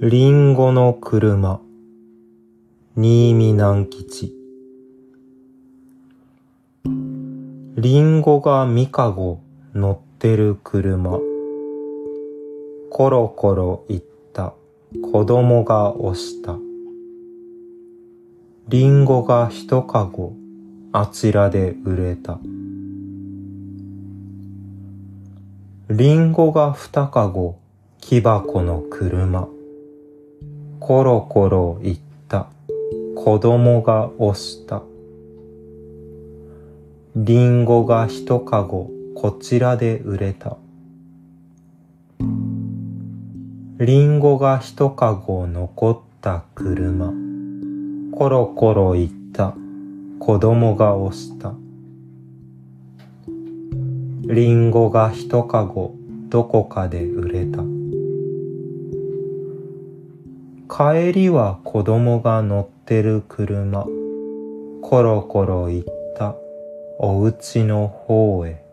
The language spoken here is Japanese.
リンゴの車、新見南吉。リンゴがミカゴ乗ってる車。コロコロ行った子供が押した。リンゴが一かごあちらで売れた。リンゴが二かご木箱の車。コロコロ言った。子供が押した。リンゴが一かごこちらで売れた。リンゴが一かご残った車。コロコロ言った。子供が押した。リンゴが一かごどこかで売れた。帰りは子供が乗ってる車。コロコロ行ったお家の方へ。